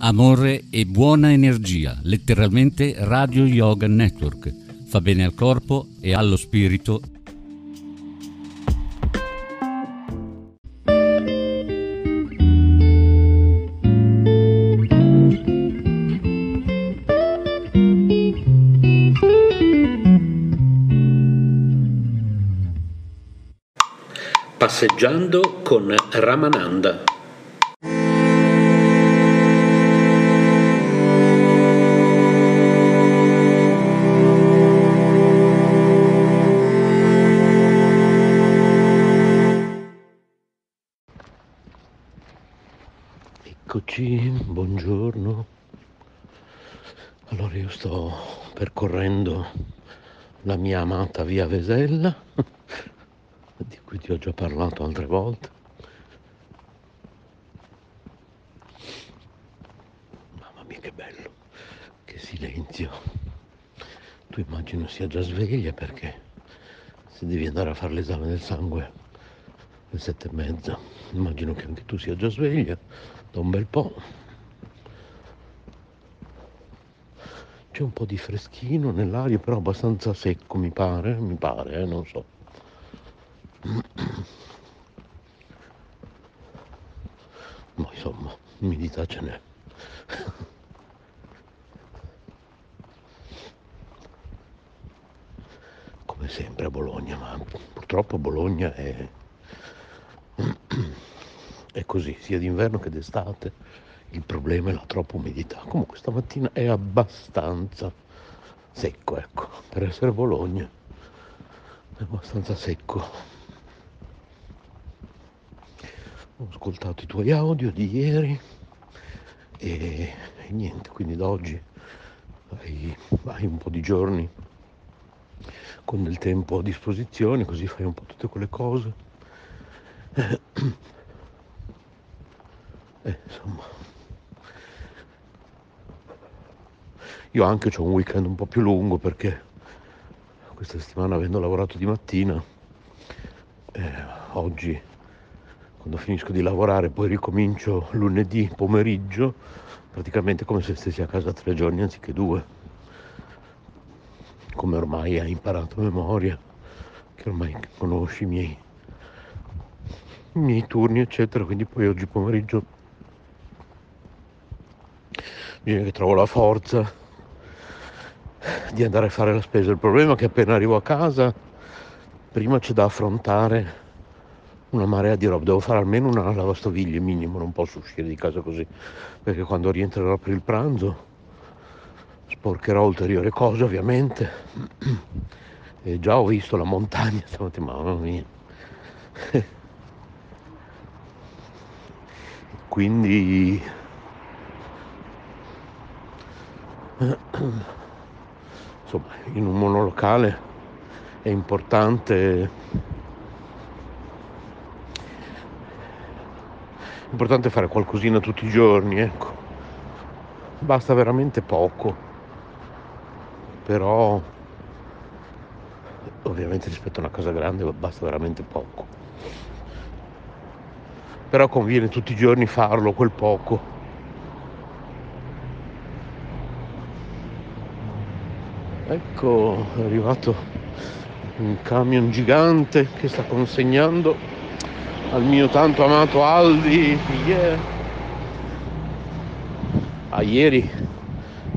Amore e buona energia, letteralmente Radio Yoga Network. Fa bene al corpo e allo spirito. Passeggiando con Ramananda. Eccoci, buongiorno. Allora io sto percorrendo la mia amata via Vesella, di cui ti ho già parlato altre volte. Mamma mia che bello, che silenzio. Tu immagino sia già sveglia perché se devi andare a fare l'esame del sangue alle sette e mezza, immagino che anche tu sia già sveglia da un bel po'. C'è un po' di freschino nell'aria, però abbastanza secco mi pare, mi pare, eh, non so. Ma insomma, umidità ce n'è. Come sempre a Bologna, ma purtroppo Bologna è, è così, sia d'inverno che d'estate. Il problema è la troppa umidità. Comunque stamattina è abbastanza secco, ecco, per essere Bologna è abbastanza secco. Ho ascoltato i tuoi audio di ieri e, e niente, quindi da oggi hai, hai un po' di giorni con del tempo a disposizione, così fai un po' tutte quelle cose. Eh, insomma, io anche ho un weekend un po' più lungo perché questa settimana avendo lavorato di mattina, eh, oggi quando finisco di lavorare poi ricomincio lunedì pomeriggio, praticamente come se stessi a casa tre giorni anziché due, come ormai hai imparato a memoria, che ormai conosci i miei, i miei turni eccetera, quindi poi oggi pomeriggio bisogna che trovo la forza di andare a fare la spesa. Il problema è che appena arrivo a casa, prima c'è da affrontare una marea di roba. Devo fare almeno una lavastoviglie minimo, non posso uscire di casa così, perché quando rientrerò per il pranzo sporcherò ulteriori cose ovviamente. E già ho visto la montagna stamattina, mamma mia. Quindi insomma in un monolocale è importante importante fare qualcosina tutti i giorni ecco. Basta veramente poco. Però ovviamente rispetto a una casa grande basta veramente poco. Però conviene tutti i giorni farlo quel poco Ecco, è arrivato un camion gigante che sta consegnando al mio tanto amato Aldi. Yeah. Ah, ieri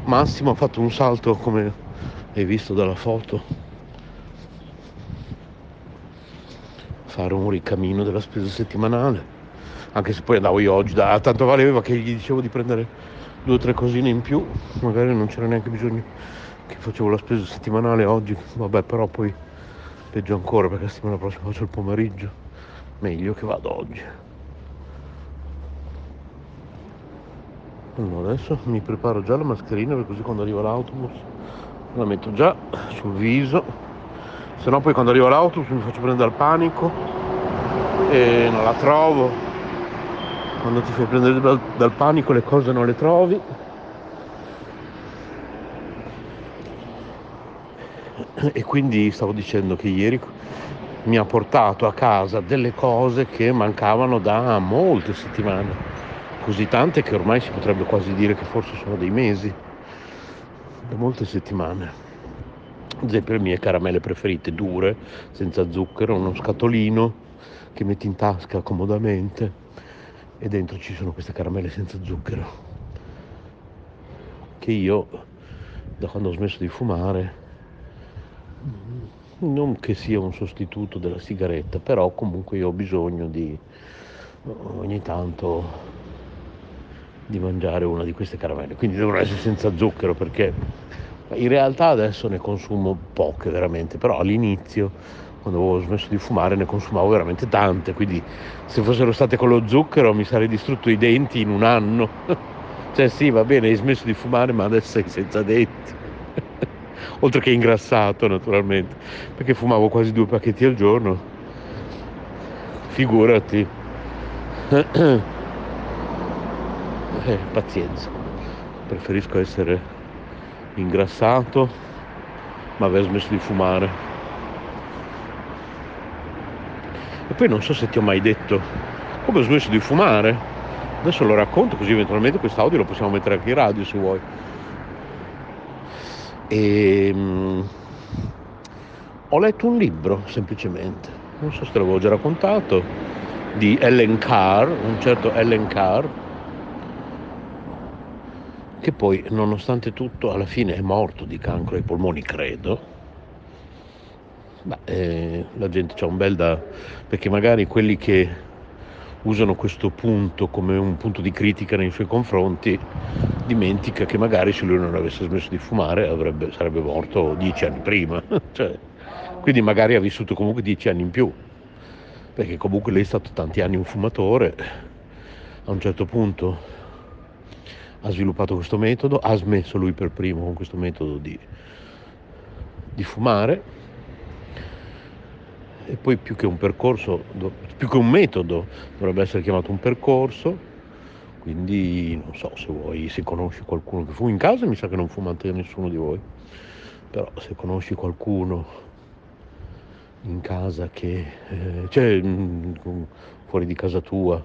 Massimo ha fatto un salto come hai visto dalla foto. Fare un ricamino della spesa settimanale. Anche se poi andavo io oggi, da, tanto valeva che gli dicevo di prendere due o tre cosine in più, magari non c'era neanche bisogno che facevo la spesa settimanale oggi, vabbè però poi peggio ancora perché la settimana prossima faccio il pomeriggio meglio che vado oggi. Allora adesso mi preparo già la mascherina per così quando arriva l'autobus la metto già sul viso, se no poi quando arriva l'autobus mi faccio prendere dal panico e non la trovo. Quando ti fai prendere dal, dal panico le cose non le trovi. E quindi stavo dicendo che ieri mi ha portato a casa delle cose che mancavano da molte settimane così tante che ormai si potrebbe quasi dire che forse sono dei mesi, da molte settimane. Ad esempio le mie caramelle preferite, dure, senza zucchero, uno scatolino che metti in tasca comodamente e dentro ci sono queste caramelle senza zucchero. Che io da quando ho smesso di fumare non che sia un sostituto della sigaretta però comunque io ho bisogno di ogni tanto di mangiare una di queste caramelle, quindi devono essere senza zucchero perché in realtà adesso ne consumo poche veramente, però all'inizio quando avevo smesso di fumare ne consumavo veramente tante, quindi se fossero state con lo zucchero mi sarei distrutto i denti in un anno. cioè sì, va bene, hai smesso di fumare, ma adesso sei senza denti. Oltre che ingrassato naturalmente, perché fumavo quasi due pacchetti al giorno. Figurati. eh, pazienza, preferisco essere ingrassato ma aver smesso di fumare. E poi non so se ti ho mai detto come ho smesso di fumare. Adesso lo racconto così eventualmente quest'audio lo possiamo mettere anche in radio se vuoi. E, um, ho letto un libro semplicemente, non so se te l'avevo già raccontato, di Ellen Carr, un certo Ellen Carr, che poi nonostante tutto alla fine è morto di cancro ai polmoni, credo. Beh, eh, la gente c'ha un bel da... perché magari quelli che usano questo punto come un punto di critica nei suoi confronti dimentica che magari se lui non avesse smesso di fumare avrebbe, sarebbe morto dieci anni prima. cioè, quindi magari ha vissuto comunque dieci anni in più, perché comunque lei è stato tanti anni un fumatore, a un certo punto ha sviluppato questo metodo, ha smesso lui per primo con questo metodo di, di fumare e poi più che un percorso, più che un metodo, dovrebbe essere chiamato un percorso, quindi non so se vuoi, se conosci qualcuno che fuma in casa, mi sa che non fumate nessuno di voi, però se conosci qualcuno in casa che, eh, cioè fuori di casa tua,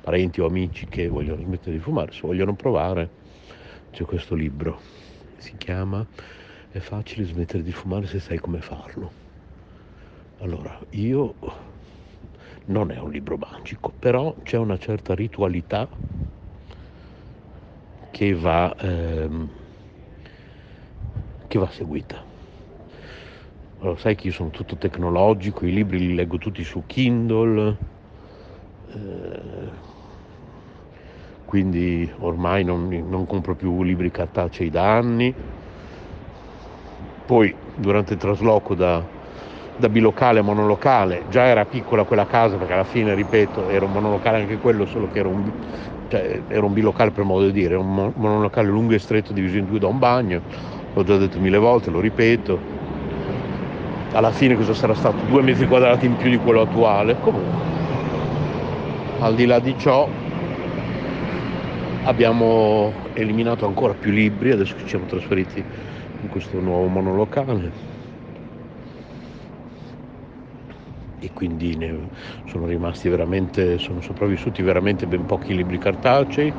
parenti o amici che vogliono smettere di fumare, se vogliono provare, c'è questo libro, si chiama È facile smettere di fumare se sai come farlo. Allora, io non è un libro magico, però c'è una certa ritualità che va, ehm, che va seguita. Allora, sai che io sono tutto tecnologico, i libri li leggo tutti su Kindle. Eh, quindi ormai non, non compro più libri cartacei da anni. Poi durante il trasloco da, da bilocale a monolocale, già era piccola quella casa perché alla fine, ripeto, era un monolocale anche quello, solo che era un, cioè, era un bilocale per modo di dire, un monolocale lungo e stretto diviso in due da un bagno, l'ho già detto mille volte, lo ripeto. Alla fine cosa sarà stato? Due metri quadrati in più di quello attuale. Comunque, al di là di ciò, abbiamo eliminato ancora più libri adesso ci siamo trasferiti in questo nuovo monolocale e quindi sono rimasti veramente sono sopravvissuti veramente ben pochi libri cartacei.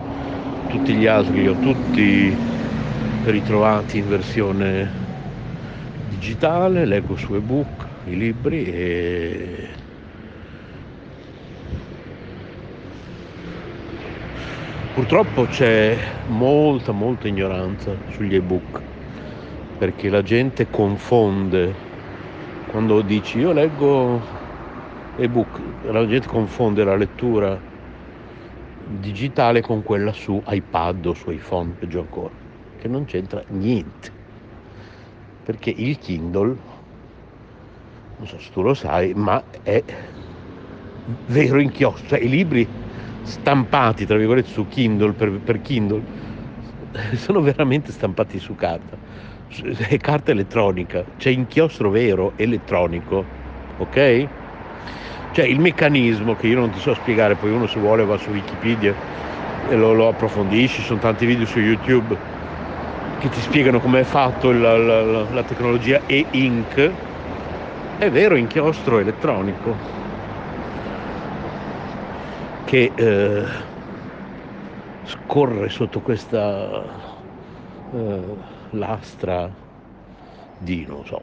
Tutti gli altri li ho tutti ritrovati in versione digitale. Leggo su ebook i libri e Purtroppo c'è molta, molta ignoranza sugli ebook, perché la gente confonde, quando dici io leggo ebook, la gente confonde la lettura digitale con quella su iPad o su iPhone, peggio ancora, che non c'entra niente, perché il Kindle, non so se tu lo sai, ma è vero inchiostro, cioè i libri stampati tra virgolette su Kindle per, per Kindle sono veramente stampati su carta, è carta elettronica, c'è inchiostro vero elettronico, ok? Cioè il meccanismo che io non ti so spiegare, poi uno se vuole va su Wikipedia e lo, lo approfondisci, ci sono tanti video su YouTube che ti spiegano come è fatto la, la, la tecnologia e-ink, è vero inchiostro elettronico che eh, scorre sotto questa eh, lastra di, non so,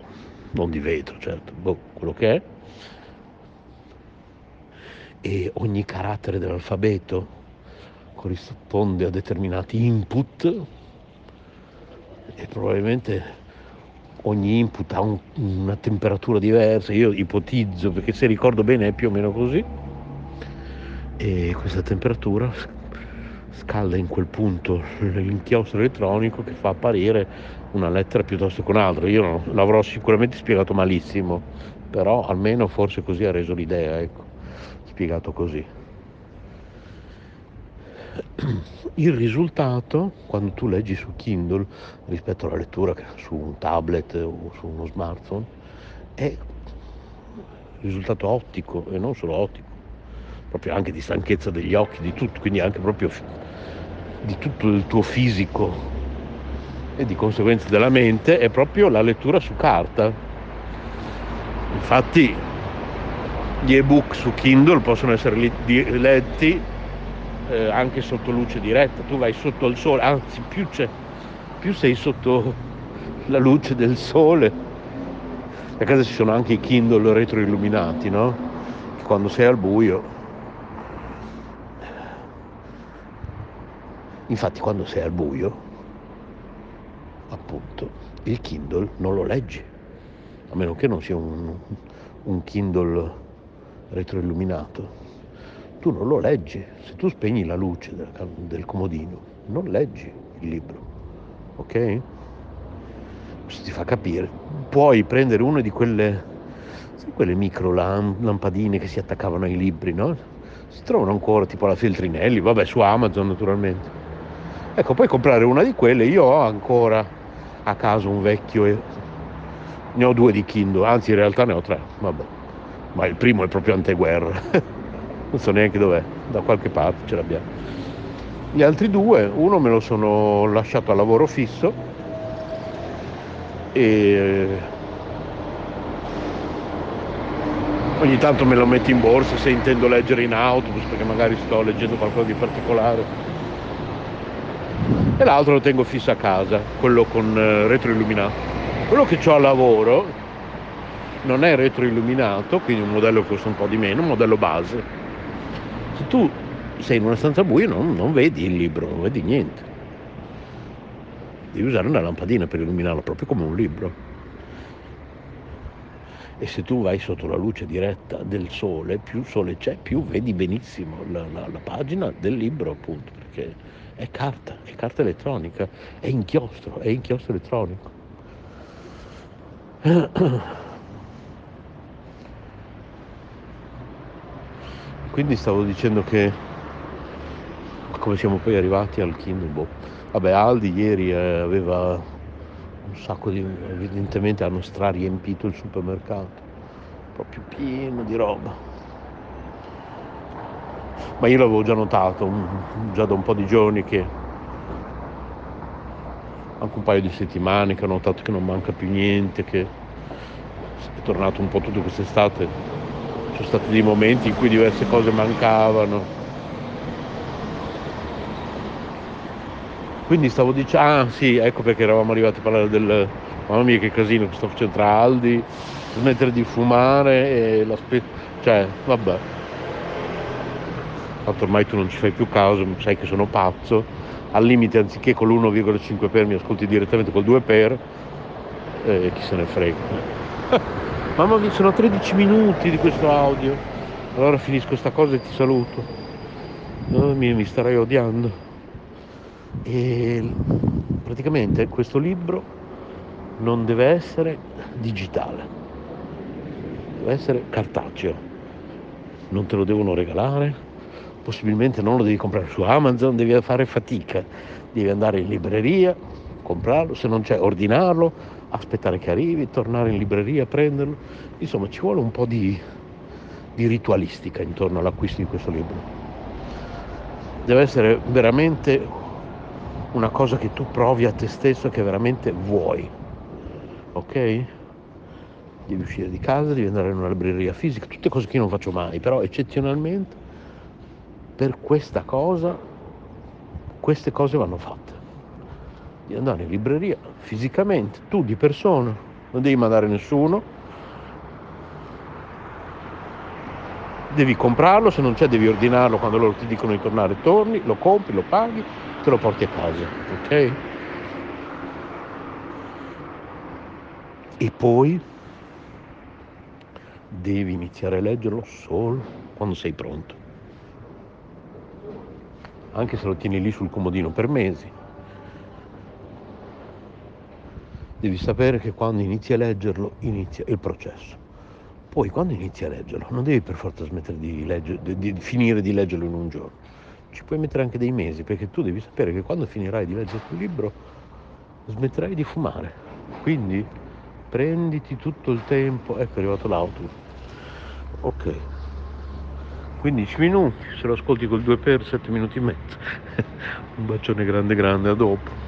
non di vetro, certo, boh, quello che è, e ogni carattere dell'alfabeto corrisponde a determinati input e probabilmente ogni input ha un, una temperatura diversa, io ipotizzo perché se ricordo bene è più o meno così e questa temperatura scalda in quel punto l'inchiostro elettronico che fa apparire una lettera piuttosto che un'altra. Io l'avrò sicuramente spiegato malissimo, però almeno forse così ha reso l'idea, ecco, spiegato così. Il risultato, quando tu leggi su Kindle rispetto alla lettura su un tablet o su uno smartphone, è il risultato ottico e non solo ottico, proprio anche di stanchezza degli occhi, di tutto, quindi anche proprio di tutto il tuo fisico e di conseguenza della mente, è proprio la lettura su carta. Infatti gli ebook su Kindle possono essere letti eh, anche sotto luce diretta, tu vai sotto il sole, anzi più, più sei sotto la luce del sole. A casa ci sono anche i Kindle retroilluminati, no? Quando sei al buio. Infatti quando sei al buio, appunto, il Kindle non lo leggi, a meno che non sia un, un Kindle retroilluminato tu non lo leggi. Se tu spegni la luce del, comodino, non leggi il libro, ok? Si ti fa capire. Puoi prendere una di quelle, quelle micro lampadine che si attaccavano ai libri, no? Si trovano ancora tipo la Feltrinelli, vabbè, su Amazon naturalmente. Ecco, puoi comprare una di quelle. Io ho ancora a casa un vecchio, ne ho due di Kindle, anzi in realtà ne ho tre, vabbè. Ma il primo è proprio anteguerra. non so neanche dov'è, da qualche parte ce l'abbiamo. Gli altri due, uno me lo sono lasciato a lavoro fisso e ogni tanto me lo metto in borsa se intendo leggere in autobus perché magari sto leggendo qualcosa di particolare e l'altro lo tengo fisso a casa, quello con eh, retroilluminato. Quello che ho a lavoro non è retroilluminato, quindi un modello costa un po' di meno, un modello base se tu sei in una stanza buia non, non vedi il libro, non vedi niente. Devi usare una lampadina per illuminarlo proprio come un libro. E se tu vai sotto la luce diretta del sole, più sole c'è, più vedi benissimo la, la, la pagina del libro, appunto, perché è carta, è carta elettronica, è inchiostro, è inchiostro elettronico. quindi stavo dicendo che come siamo poi arrivati al Kindle boh. vabbè Aldi ieri eh, aveva un sacco di evidentemente hanno strariempito il supermercato. Proprio pieno di roba. Ma io l'avevo già notato già da un po' di giorni che anche un paio di settimane che ho notato che non manca più niente che è tornato un po' tutto quest'estate sono stati dei momenti in cui diverse cose mancavano. Quindi stavo dicendo, ah sì, ecco perché eravamo arrivati a parlare del, mamma mia che casino che sto facendo tra Aldi, smettere di fumare e l'aspetto, cioè vabbè. Tanto ormai tu non ci fai più caso, sai che sono pazzo, al limite anziché con l'1,5 per mi ascolti direttamente col 2 per, e chi se ne frega. Mamma mia, sono 13 minuti di questo audio. Allora finisco sta cosa e ti saluto. Mamma mia, mi starei odiando. E praticamente questo libro non deve essere digitale, deve essere cartaceo. non te lo devono regalare, possibilmente non lo devi comprare su Amazon, devi fare fatica, devi andare in libreria, comprarlo, se non c'è ordinarlo, aspettare che arrivi, tornare in libreria, prenderlo, insomma ci vuole un po' di, di ritualistica intorno all'acquisto di questo libro. Deve essere veramente una cosa che tu provi a te stesso che veramente vuoi, ok? Devi uscire di casa, devi andare in una libreria fisica, tutte cose che io non faccio mai, però eccezionalmente per questa cosa, queste cose vanno fatte. Di andare in libreria fisicamente, tu di persona, non devi mandare nessuno, devi comprarlo, se non c'è devi ordinarlo quando loro ti dicono di tornare, torni, lo compri, lo paghi, te lo porti a casa, ok? E poi devi iniziare a leggerlo solo quando sei pronto. Anche se lo tieni lì sul comodino per mesi. Devi sapere che quando inizi a leggerlo inizia il processo. Poi quando inizi a leggerlo non devi per forza smettere di, legger- di, di finire di leggerlo in un giorno. Ci puoi mettere anche dei mesi perché tu devi sapere che quando finirai di leggere quel libro smetterai di fumare. Quindi prenditi tutto il tempo. Ecco è arrivato l'auto. Ok. 15 minuti, se lo ascolti col 2 per 7 minuti e mezzo. Un bacione grande grande, a dopo.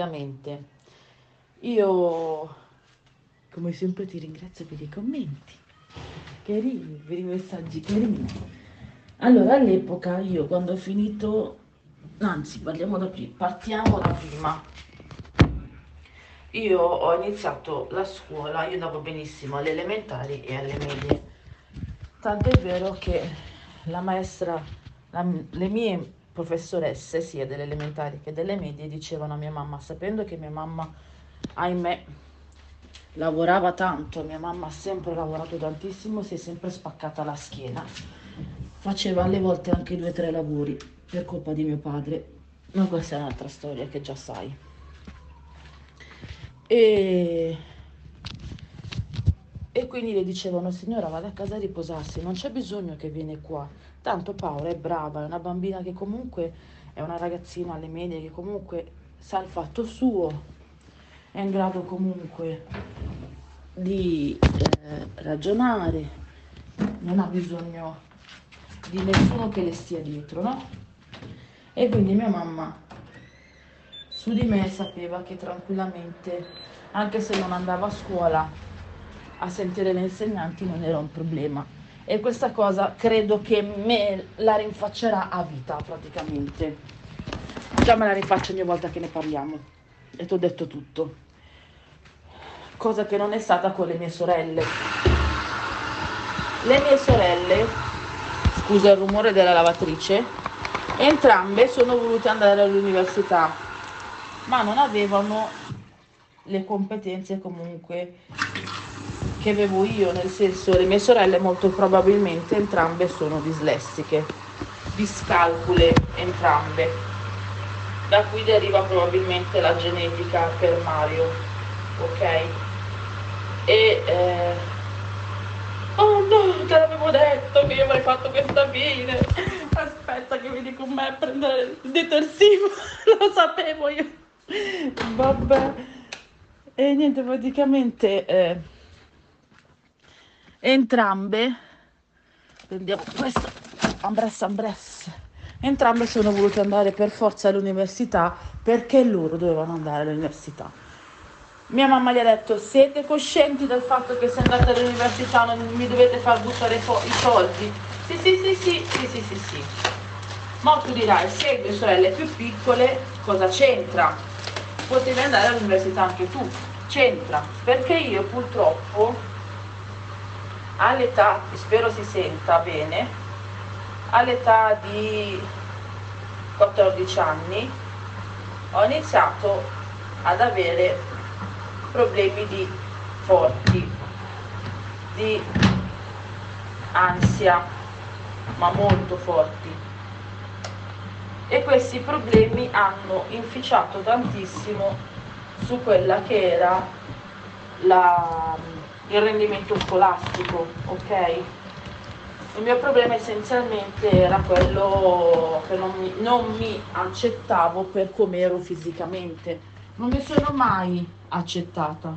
Praticamente, io come sempre ti ringrazio per i commenti carini, per i messaggi carini. Allora, all'epoca io quando ho finito, anzi parliamo da prima, partiamo da prima. Io ho iniziato la scuola, io andavo benissimo alle elementari e alle medie. Tant'è vero che la maestra, la- le mie professoresse, sia delle elementari che delle medie, dicevano a mia mamma, sapendo che mia mamma, ahimè, lavorava tanto, mia mamma ha sempre lavorato tantissimo, si è sempre spaccata la schiena. Faceva alle volte anche due o tre lavori per colpa di mio padre, ma questa è un'altra storia che già sai. E, e quindi le dicevano, signora, vada a casa a riposarsi, non c'è bisogno che viene qua. Tanto Paola è brava, è una bambina che comunque è una ragazzina alle medie che comunque sa il fatto suo, è in grado comunque di eh, ragionare, non ha bisogno di nessuno che le stia dietro, no? E quindi mia mamma su di me sapeva che tranquillamente, anche se non andavo a scuola, a sentire le insegnanti non era un problema. E questa cosa credo che me la rinfaccerà a vita praticamente. Già me la rinfaccio ogni volta che ne parliamo. E ti ho detto tutto. Cosa che non è stata con le mie sorelle. Le mie sorelle, scusa il rumore della lavatrice, entrambe sono volute andare all'università, ma non avevano le competenze comunque che avevo io, nel senso le mie sorelle molto probabilmente entrambe sono dislessiche, discalcule entrambe, da cui deriva probabilmente la genetica per Mario, ok? E eh... oh no, te l'avevo detto che io avrei fatto questa fine. Aspetta che vieni con me a prendere il detersivo, lo sapevo io. Vabbè. E niente, praticamente eh, entrambe prendiamo questo ambres ambres entrambe sono volute andare per forza all'università perché loro dovevano andare all'università. Mia mamma gli ha detto siete coscienti del fatto che se andate all'università non mi dovete far buttare i soldi? Sì, sì, sì, sì, sì, sì, sì, sì. Ma tu dirai, se hai due sorelle più piccole, cosa c'entra? Potevi andare all'università anche tu. C'entra, perché io purtroppo all'età, spero si senta bene, all'età di 14 anni ho iniziato ad avere problemi di forti, di ansia, ma molto forti. E questi problemi hanno inficiato tantissimo su quella che era la, il rendimento scolastico, ok? Il mio problema essenzialmente era quello che non mi, non mi accettavo per come ero fisicamente. Non mi sono mai accettata.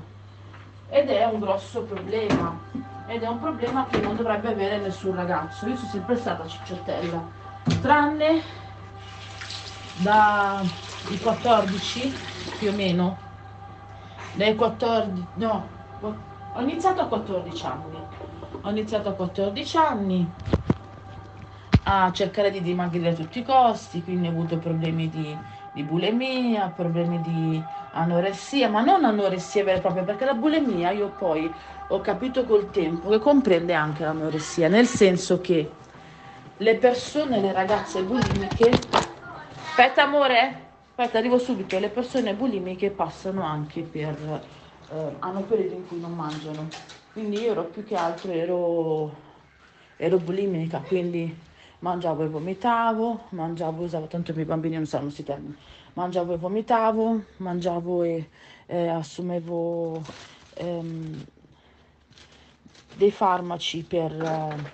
Ed è un grosso problema. Ed è un problema che non dovrebbe avere nessun ragazzo. Io sono sempre stata cicciottella. Tranne dai 14 più o meno. Dai 14, no, ho iniziato a 14 anni. Ho iniziato a 14 anni a cercare di dimagrire a tutti i costi, quindi ho avuto problemi di, di bulimia, problemi di anoressia, ma non anoressia vera e propria, perché la bulimia io poi ho capito col tempo che comprende anche l'anoressia, nel senso che le persone, le ragazze bulimiche, aspetta amore, aspetta arrivo subito, le persone bulimiche passano anche per, eh, hanno periodi in cui non mangiano quindi io ero più che altro ero, ero bulimica, quindi mangiavo e vomitavo, mangiavo, usavo, tanto i miei bambini non sanno questi termini, mangiavo e vomitavo, mangiavo e eh, assumevo ehm, dei farmaci per, eh,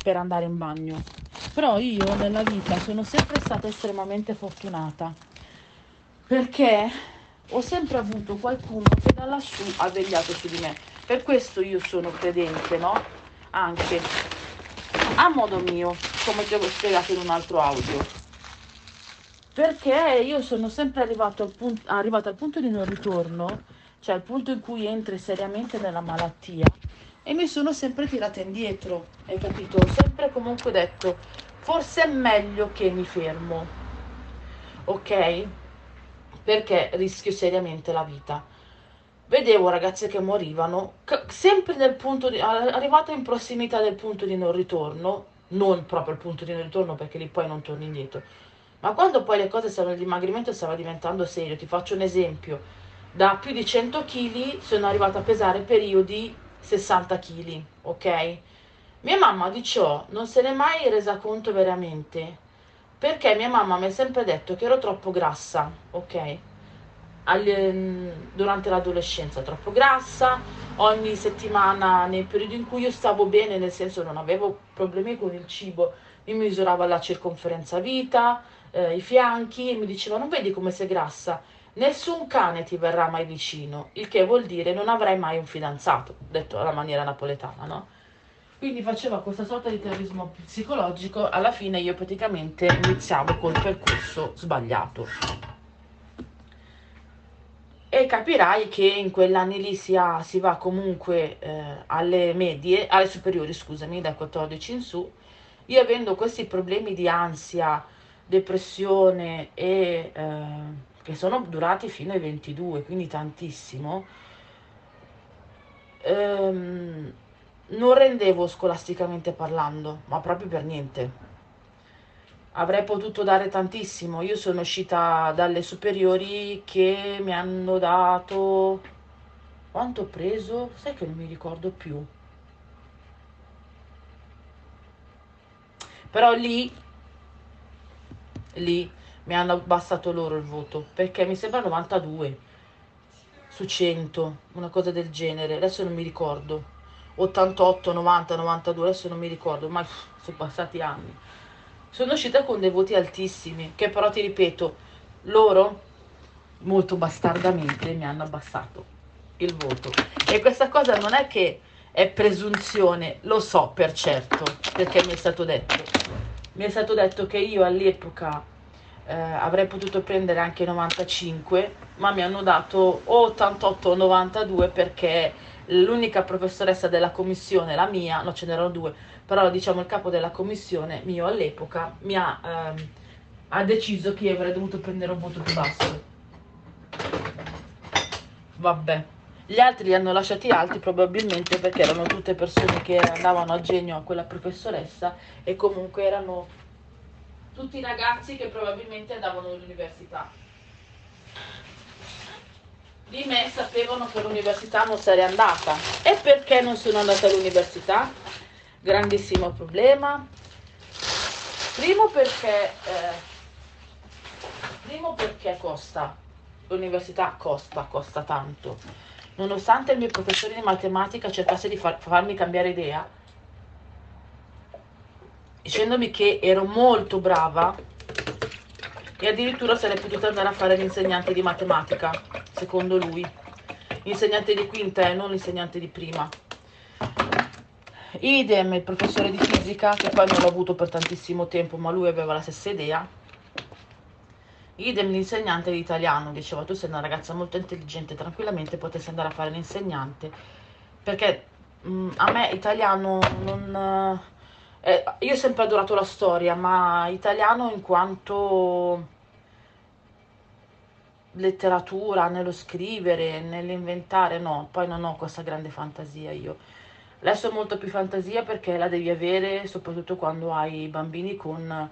per andare in bagno. Però io nella vita sono sempre stata estremamente fortunata perché ho sempre avuto qualcuno che da lassù ha vegliato su di me per questo io sono credente, no? Anche a modo mio, come ti ho spiegato in un altro audio. Perché io sono sempre arrivato al, punto, arrivato al punto di non ritorno, cioè al punto in cui entri seriamente nella malattia, e mi sono sempre tirata indietro, hai capito? Ho sempre comunque detto, forse è meglio che mi fermo, ok? Perché rischio seriamente la vita. Vedevo ragazze che morivano sempre nel punto di, arrivate in prossimità del punto di non ritorno, non proprio il punto di non ritorno perché lì poi non torni indietro, ma quando poi le cose stavano, il dimagrimento stava diventando serio, ti faccio un esempio, da più di 100 kg sono arrivata a pesare periodi 60 kg, ok? Mia mamma di ciò non se n'è mai resa conto veramente, perché mia mamma mi ha sempre detto che ero troppo grassa, ok? durante l'adolescenza troppo grassa, ogni settimana nei periodi in cui io stavo bene, nel senso non avevo problemi con il cibo, mi misurava la circonferenza vita, eh, i fianchi e mi diceva non vedi come sei grassa, nessun cane ti verrà mai vicino, il che vuol dire non avrai mai un fidanzato, detto alla maniera napoletana, no? Quindi faceva questa sorta di terrorismo psicologico, alla fine io praticamente iniziavo col percorso sbagliato. E capirai che in quegli anni lì si, ha, si va comunque eh, alle medie, alle superiori, scusami, dal 14 in su, io avendo questi problemi di ansia, depressione e eh, che sono durati fino ai 22, quindi tantissimo, ehm, non rendevo scolasticamente parlando, ma proprio per niente avrei potuto dare tantissimo. Io sono uscita dalle superiori che mi hanno dato... Quanto ho preso? Sai che non mi ricordo più. Però lì, lì mi hanno abbassato loro il voto, perché mi sembra 92 su 100, una cosa del genere. Adesso non mi ricordo. 88, 90, 92, adesso non mi ricordo, ma sono passati anni sono uscita con dei voti altissimi, che però ti ripeto, loro molto bastardamente mi hanno abbassato il voto. E questa cosa non è che è presunzione, lo so per certo, perché mi è stato detto. mi è stato detto che io all'epoca eh, avrei potuto prendere anche 95, ma mi hanno dato o 88 o 92 perché l'unica professoressa della commissione, la mia, no ce n'erano due, però diciamo il capo della commissione mio all'epoca mi ha, ehm, ha deciso che io avrei dovuto prendere un voto più basso. Vabbè. Gli altri li hanno lasciati alti probabilmente perché erano tutte persone che andavano a genio a quella professoressa e comunque erano tutti ragazzi che probabilmente andavano all'università. Di me sapevano che all'università non sarei andata. E perché non sono andata all'università? Grandissimo problema. Primo perché, eh, primo perché costa. L'università costa, costa tanto. Nonostante il mio professore di matematica cercasse di far, farmi cambiare idea, dicendomi che ero molto brava e addirittura sarei potuta andare a fare l'insegnante di matematica, secondo lui. L'insegnante di quinta e non l'insegnante di prima. Idem il professore di fisica, che poi non l'ho avuto per tantissimo tempo, ma lui aveva la stessa idea. Idem l'insegnante di italiano, diceva tu sei una ragazza molto intelligente, tranquillamente potessi andare a fare l'insegnante, perché mh, mm, a me italiano non eh, io ho sempre adorato la storia, ma italiano in quanto letteratura, nello scrivere, nell'inventare, no, poi non ho questa grande fantasia io. Adesso ho molto più fantasia perché la devi avere soprattutto quando hai bambini con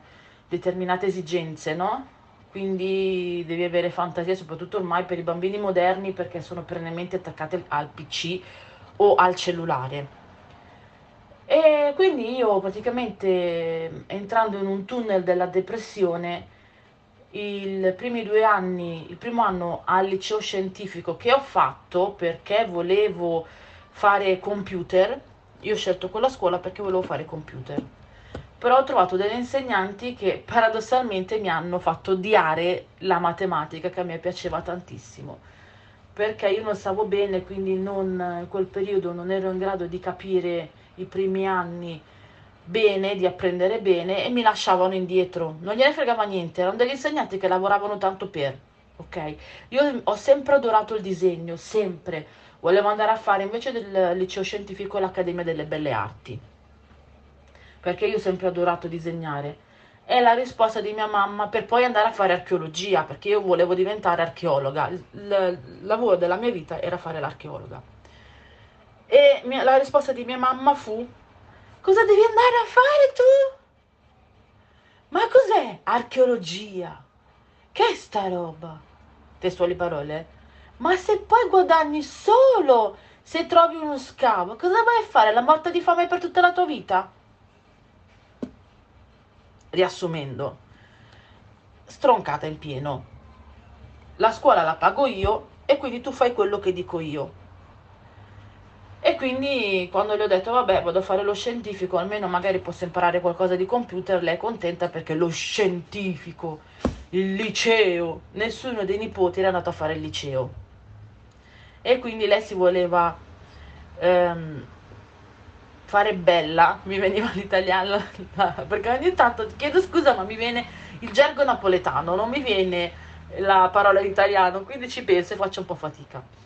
determinate esigenze, no? Quindi devi avere fantasia soprattutto ormai per i bambini moderni perché sono perennemente attaccati al PC o al cellulare quindi io praticamente entrando in un tunnel della depressione, i primi due anni, il primo anno al liceo scientifico che ho fatto perché volevo fare computer, io ho scelto quella scuola perché volevo fare computer. Però ho trovato degli insegnanti che paradossalmente mi hanno fatto odiare la matematica che a me piaceva tantissimo perché io non stavo bene, quindi non, in quel periodo non ero in grado di capire i primi anni bene, di apprendere bene e mi lasciavano indietro. Non gliene fregava niente, erano degli insegnanti che lavoravano tanto per, ok? Io ho sempre adorato il disegno, sempre. Volevo andare a fare invece del liceo scientifico l'Accademia delle Belle Arti, perché io ho sempre adorato disegnare. E la risposta di mia mamma per poi andare a fare archeologia, perché io volevo diventare archeologa. Il, il lavoro della mia vita era fare l'archeologa. E mia, la risposta di mia mamma fu, cosa devi andare a fare tu? Ma cos'è archeologia? Che è sta roba? Testuali parole. Ma se poi guadagni solo se trovi uno scavo, cosa vai a fare? La morte di fame per tutta la tua vita? Riassumendo, stroncata in pieno. La scuola la pago io e quindi tu fai quello che dico io. Quindi quando le ho detto vabbè vado a fare lo scientifico, almeno magari posso imparare qualcosa di computer, lei è contenta perché lo scientifico, il liceo, nessuno dei nipoti era andato a fare il liceo. E quindi lei si voleva ehm, fare bella, mi veniva l'italiano, perché ogni tanto chiedo scusa ma mi viene il gergo napoletano, non mi viene la parola in italiano, quindi ci penso e faccio un po' fatica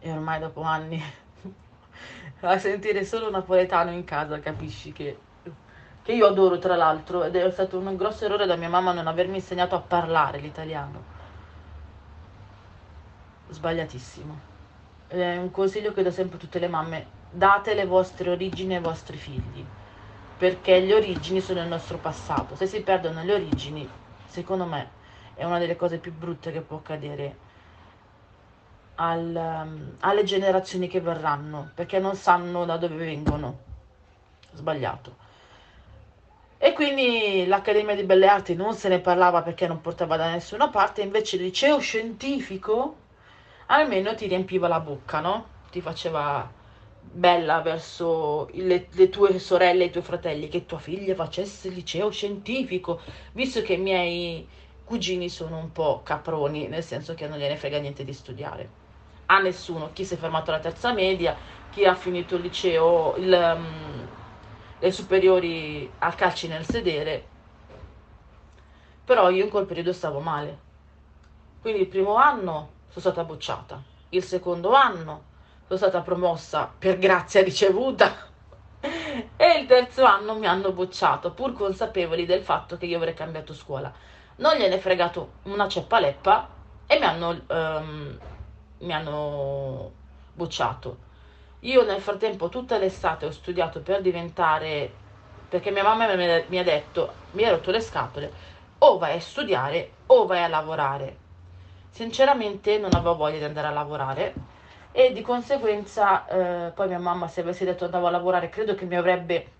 e ormai dopo anni a sentire solo napoletano in casa capisci che, che io adoro tra l'altro ed è stato un grosso errore da mia mamma non avermi insegnato a parlare l'italiano. Sbagliatissimo. È un consiglio che do sempre a tutte le mamme date le vostre origini ai vostri figli perché le origini sono il nostro passato. Se si perdono le origini secondo me è una delle cose più brutte che può accadere al, um, alle generazioni che verranno, perché non sanno da dove vengono. Sbagliato. E quindi l'Accademia di Belle Arti non se ne parlava perché non portava da nessuna parte, invece il liceo scientifico almeno ti riempiva la bocca, no? Ti faceva bella verso le, le, tue sorelle e i tuoi fratelli che tua figlia facesse il liceo scientifico, visto che i miei cugini sono un po' caproni, nel senso che non gliene frega niente di studiare a nessuno, chi si è fermato alla terza media, chi ha finito il liceo, il, um, le superiori a calci nel sedere, però io in quel periodo stavo male. Quindi il primo anno sono stata bocciata, il secondo anno sono stata promossa per grazia ricevuta e il terzo anno mi hanno bocciato, pur consapevoli del fatto che io avrei cambiato scuola. Non gliene è fregato una ceppaleppa e mi hanno, um, mi hanno bocciato. Io nel frattempo tutta l'estate ho studiato per diventare, perché mia mamma mi ha detto, mi ha rotto le scatole, o vai a studiare o vai a lavorare. Sinceramente non avevo voglia di andare a lavorare e di conseguenza eh, poi mia mamma se avessi detto andavo a lavorare credo che mi avrebbe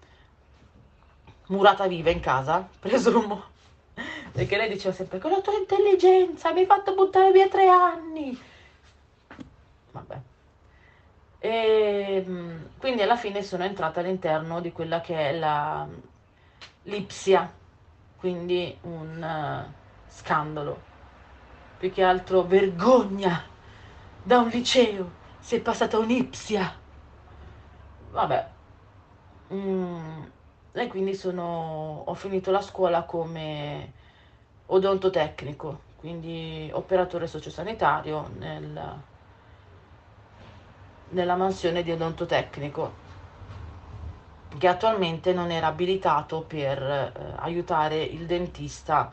murata viva in casa, presumo, perché lei diceva sempre con la tua intelligenza mi hai fatto buttare via tre anni. Vabbè. E mm, quindi alla fine sono entrata all'interno di quella che è la l'Ipsia, quindi un uh, scandalo, più che altro vergogna da un liceo, sei passata a un'Ipsia. Vabbè. Mm, e quindi sono, ho finito la scuola come odontotecnico, quindi operatore sociosanitario nel nella mansione di odontotecnico che attualmente non era abilitato per eh, aiutare il dentista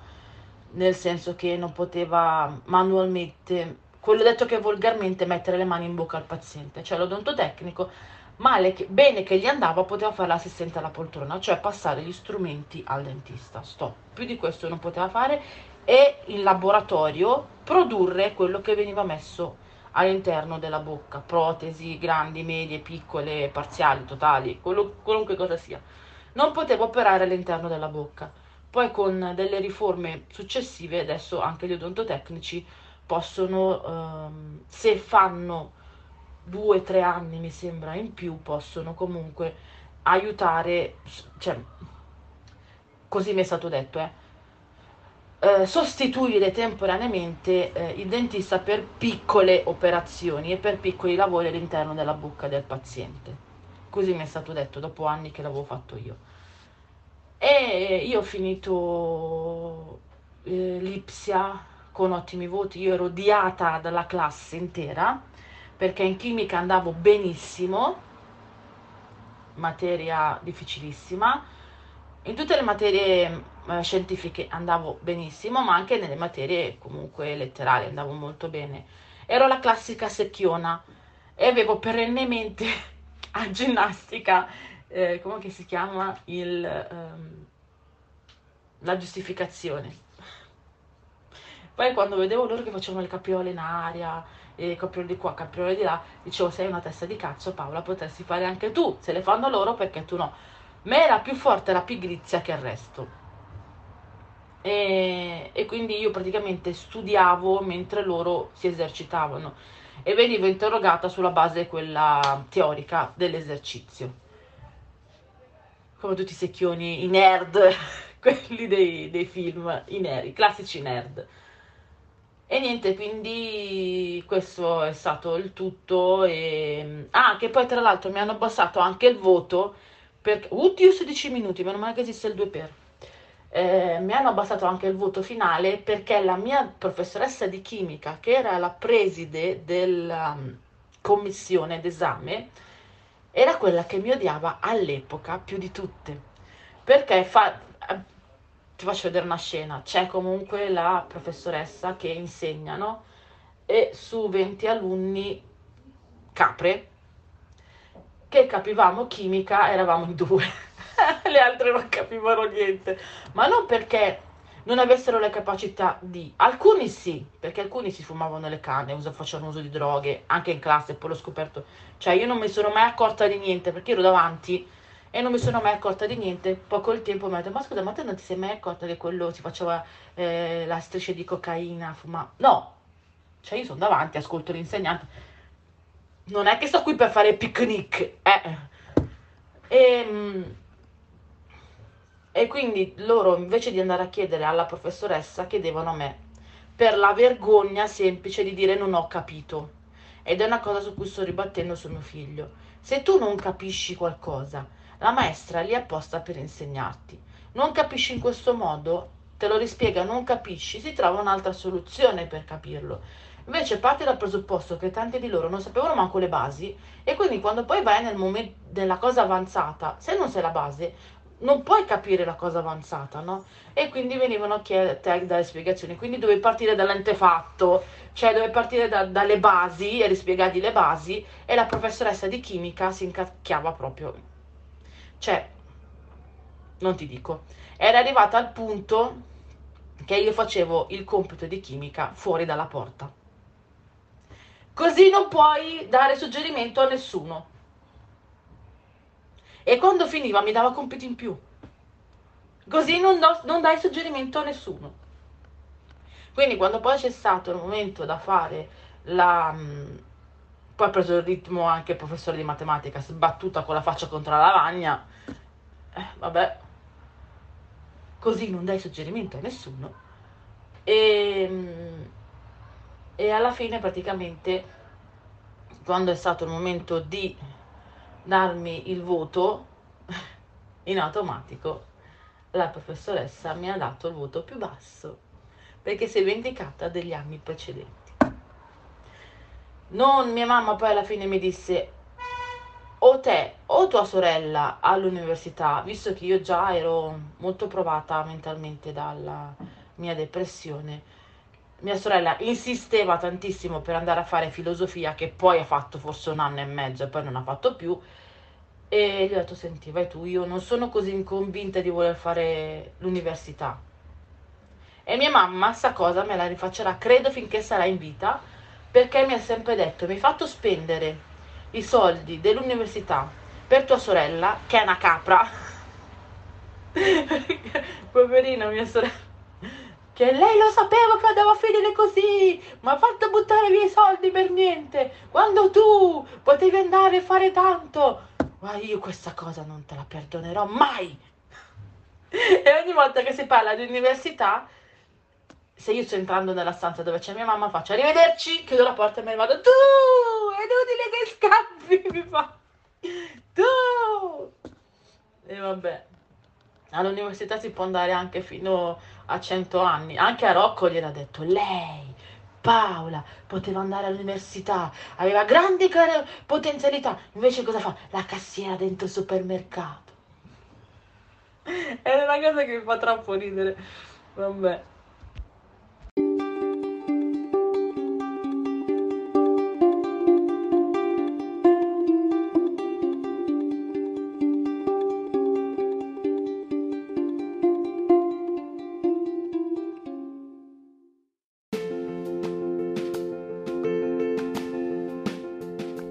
nel senso che non poteva manualmente quello detto che volgarmente mettere le mani in bocca al paziente. Cioè l'odontotecnico male che, bene che gli andava poteva fare l'assistente alla poltrona cioè passare gli strumenti al dentista. Stop. Più di questo non poteva fare e in laboratorio produrre quello che veniva messo all'interno della bocca, protesi grandi, medie, piccole, parziali, totali, quello, qualunque cosa sia. Non potevo operare all'interno della bocca. Poi con delle riforme successive, adesso anche gli odontotecnici possono, ehm, se fanno due o tre anni, mi sembra, in più, possono comunque aiutare, cioè, così mi è stato detto, eh, eh, sostituire temporaneamente eh, il dentista per piccole operazioni e per piccoli lavori all'interno della bocca del paziente. Così mi è stato detto dopo anni che l'avevo fatto io. E io ho finito eh, l'Ipsia con ottimi voti, io ero odiata dalla classe intera perché in chimica andavo benissimo, materia difficilissima, in tutte le materie eh, scientifiche andavo benissimo, ma anche nelle materie comunque letterali andavo molto bene. Ero la classica secchiona e avevo perennemente a ginnastica, eh, come si chiama, il, ehm, la giustificazione. Poi quando vedevo loro che facevano le capriole in aria, e capriole di qua, capriole di là, dicevo sei una testa di cazzo Paola, potresti fare anche tu, se le fanno loro perché tu no. Ma era più forte la pigrizia che il resto e, e quindi io praticamente studiavo mentre loro si esercitavano e venivo interrogata sulla base quella teorica dell'esercizio. Come tutti i secchioni, i nerd, quelli dei, dei film, i nerd, i classici nerd. E niente, quindi questo è stato il tutto. E... Ah, che poi tra l'altro mi hanno abbassato anche il voto perché... Oddio, 16 minuti, meno male che esiste il 2 per eh, mi hanno abbassato anche il voto finale perché la mia professoressa di chimica, che era la preside della um, commissione d'esame, era quella che mi odiava all'epoca più di tutte. Perché fa, eh, ti faccio vedere una scena, c'è comunque la professoressa che insegna, no? E su 20 alunni capre che capivamo chimica eravamo in due le altre non capivano niente, ma non perché non avessero le capacità di... Alcuni sì, perché alcuni si fumavano le canne, usa, facevano uso di droghe, anche in classe, poi l'ho scoperto. Cioè io non mi sono mai accorta di niente, perché ero davanti e non mi sono mai accorta di niente. Poi col tempo mi ha detto, ma scusa, ma te non ti sei mai accorta che quello si faceva eh, la striscia di cocaina, fumava? No, cioè io sono davanti, ascolto l'insegnante. Non è che sto qui per fare picnic, eh. E ehm, e quindi loro invece di andare a chiedere alla professoressa chiedevano a me per la vergogna semplice di dire non ho capito. Ed è una cosa su cui sto ribattendo su mio figlio. Se tu non capisci qualcosa, La maestra è lì apposta per insegnarti. Non capisci in questo modo? Te lo rispiega, non capisci, si trova un'altra soluzione per capirlo. Invece parti dal presupposto che tanti di loro non sapevano manco le basi e quindi quando poi vai nel momento della cosa avanzata, se non sei la base, non puoi capire la cosa avanzata, no? E quindi venivano a dare spiegazioni. Quindi dovevi partire dall'antefatto, cioè dovevi partire da, dalle basi e rispiegargli le basi e la professoressa di chimica si incacchiava proprio. Cioè, non ti dico, era arrivata al punto che io facevo il compito di chimica fuori dalla porta. Così non puoi dare suggerimento a nessuno. E quando finiva mi dava compiti in più. Così non, do, non dai suggerimento a nessuno. Quindi quando poi c'è stato il momento da fare la... Mm, poi ha preso il ritmo anche il professore di matematica, sbattuta con la faccia contro la lavagna. Eh, vabbè, così non dai suggerimento a nessuno. E, mm, e alla fine praticamente quando è stato il momento di darmi il voto in automatico la professoressa mi ha dato il voto più basso perché si è vendicata degli anni precedenti. Non mia mamma poi alla fine mi disse o te o tua sorella all'università visto che io già ero molto provata mentalmente dalla mia depressione mia sorella insisteva tantissimo per andare a fare filosofia, che poi ha fatto forse un anno e mezzo e poi non ha fatto più. E gli ho detto: Senti, vai tu, io non sono così convinta di voler fare l'università. E mia mamma, sta cosa me la rifaccerà, credo, finché sarà in vita, perché mi ha sempre detto: Mi hai fatto spendere i soldi dell'università per tua sorella, che è una capra. Poverina mia sorella che lei lo sapeva che andava a finire così, ma ha fatto buttare via i soldi per niente, quando tu potevi andare a fare tanto. Ma io questa cosa non te la perdonerò mai. E ogni volta che si parla di università, se io sto entrando nella stanza dove c'è mia mamma, faccio arrivederci, chiudo la porta e me ne vado. Tu, è inutile che scappi, mi fa. Tu. E vabbè. All'università si può andare anche fino a 100 anni. Anche a Rocco gliel'ha detto lei. Paola poteva andare all'università, aveva grandi potenzialità, invece cosa fa? La cassiera dentro il supermercato. È una cosa che mi fa troppo ridere. Vabbè.